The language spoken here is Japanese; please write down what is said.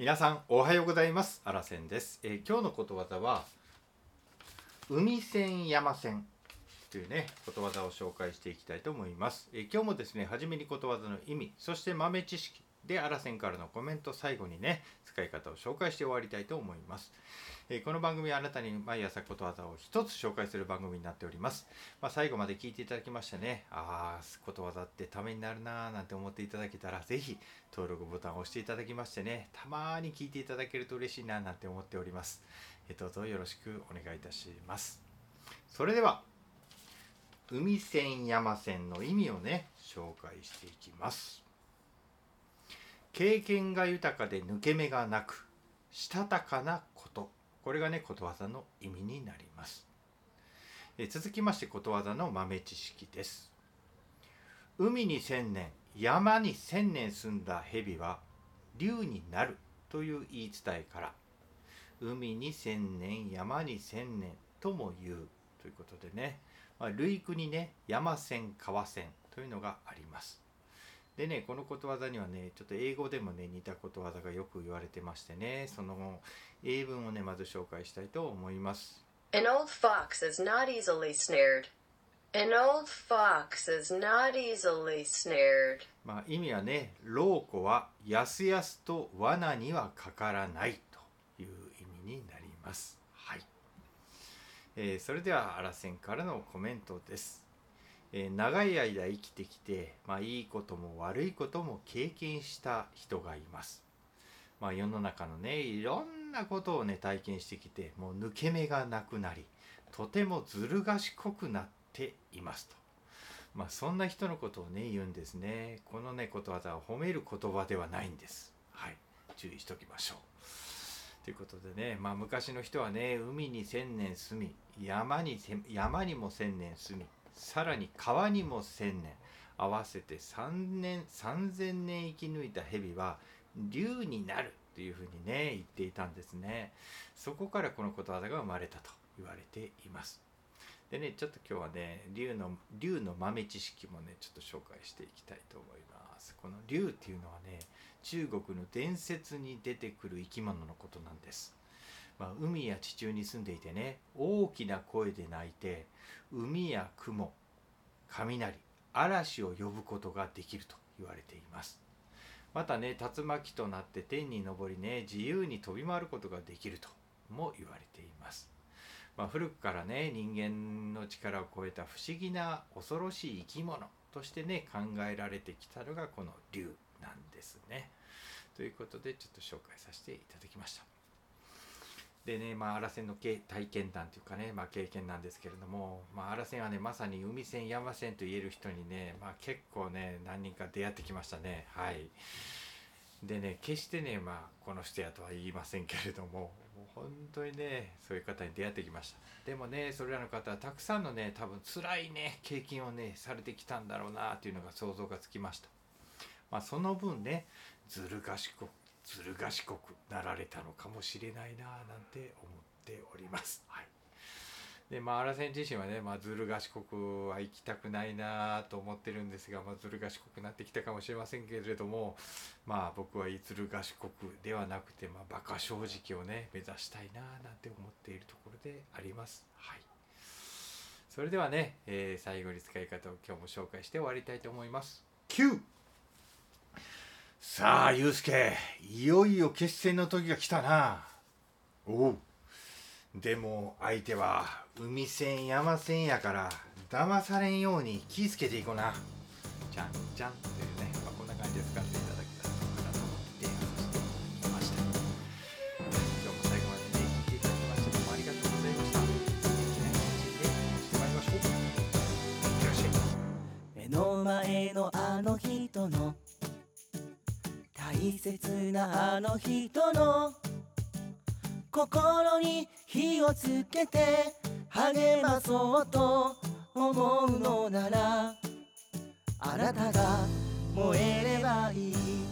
皆さんおはようございます。あらせんです、えー今日のことわざは海線山線というねことわざを紹介していきたいと思います、えー今日もですね初めにことわざの意味そして豆知識であらせんからのコメント最後にね使い方を紹介して終わりたいと思います、えーこの番組はあなたに毎朝ことわざを一つ紹介する番組になっております。まあ、最後まで聞いていただきましてねああことわざってためになるなーなんて思っていただけたらぜひ登録ボタンを押していただきましてねたまーに聞いていただけると嬉しいななんて思っております。えどうぞよろしくお願いいたします。それでは海線山線の意味をね紹介していきます。経験が豊かで抜け目がなくしたたかなこと。これがねことわざの意味になります。え続きましてことわざの豆知識です。海に千年山に千年住んだ蛇は竜になるという言い伝えから海に千年山に千年とも言うということでね、まあ、類句にね山線川線というのがあります。でねこのことわざにはねちょっと英語でもね似たことわざがよく言われてましてねその英文をねまず紹介したいと思います An old fox is not easily snared. An old fox is not easily snared. まあ、意味はね老子はやすやすと罠にはかからないという意味になります。はいえーそれではあらせんからのコメントです。えー長い間生きてきて、まあ、いいことも悪いことも経験した人がいます。まあ、世の中のねいろんなことをね体験してきてもう抜け目がなくなりとてもずる賢くなっていますと。まあそんな人のことをね言うんですね。このねことわざは褒める言葉ではないんです。はい、注意しておきましょう。ということでね、まあ昔の人はね海に千年住み山にせ山にも千年住みさらに川にも千年合わせて三年三千年生き抜いた蛇は竜になるというふうにね言っていたんですね。そこからこのことわざが生まれたと言われています。でねちょっと今日はね竜の竜の豆知識もねちょっと紹介していきたいと思いますこの竜っていうのはね中国の伝説に出てくる生き物のことなんです、まあ、海や地中に住んでいてね大きな声で鳴いて海や雲雷嵐を呼ぶことができると言われていますまたね竜巻となって天に昇りね自由に飛び回ることができるとも言われていますまあ、古くからね人間の力を超えた不思議な恐ろしい生き物としてね考えられてきたのがこの竜なんですね。ということでちょっと紹介させていただきました。でねまあ荒線の体験談というかね、まあ、経験なんですけれども、まあ、荒線はねまさに海線山線と言える人にね、まあ、結構ね何人か出会ってきましたね。はい。でね決してねまあこの人やとは言いませんけれどももう本当にねそういう方に出会ってきました。でもねそれらの方はたくさんのね多分辛いね経験をねされてきたんだろうなというのが想像がつきました。まあその分ねずる賢くずる賢くなられたのかもしれないななんて思っておりますはいでまあ荒瀬自身はね、まあ、ずる賢くは行きたくないなと思ってるんですが、まあ、ずる賢くなってきたかもしれませんけれどもまあ僕はずる賢くではなくて、まあ、バカ正直をね目指したいななんて思っているところであります。はいそれではね、えー最後に使い方を今日も紹介して終わりたいと思います。9さあ、ゆうすけ、いよいよ決戦の時が来たな。おう。でも相手は海線山線やから騙されんように気ぃつけていこうな。じゃんじゃんというね、まあ、こんな感じで使っていただけたらどうかなと思って提案させていました。今日も最後までね、聞いていただきましてどうもありがとうございました。素敵な一日でしてまいりましょう。いってらっしゃい。目の前のあの人の大切なあの人の心に火をつけて励まそうと思うのならあなたが燃えればいい。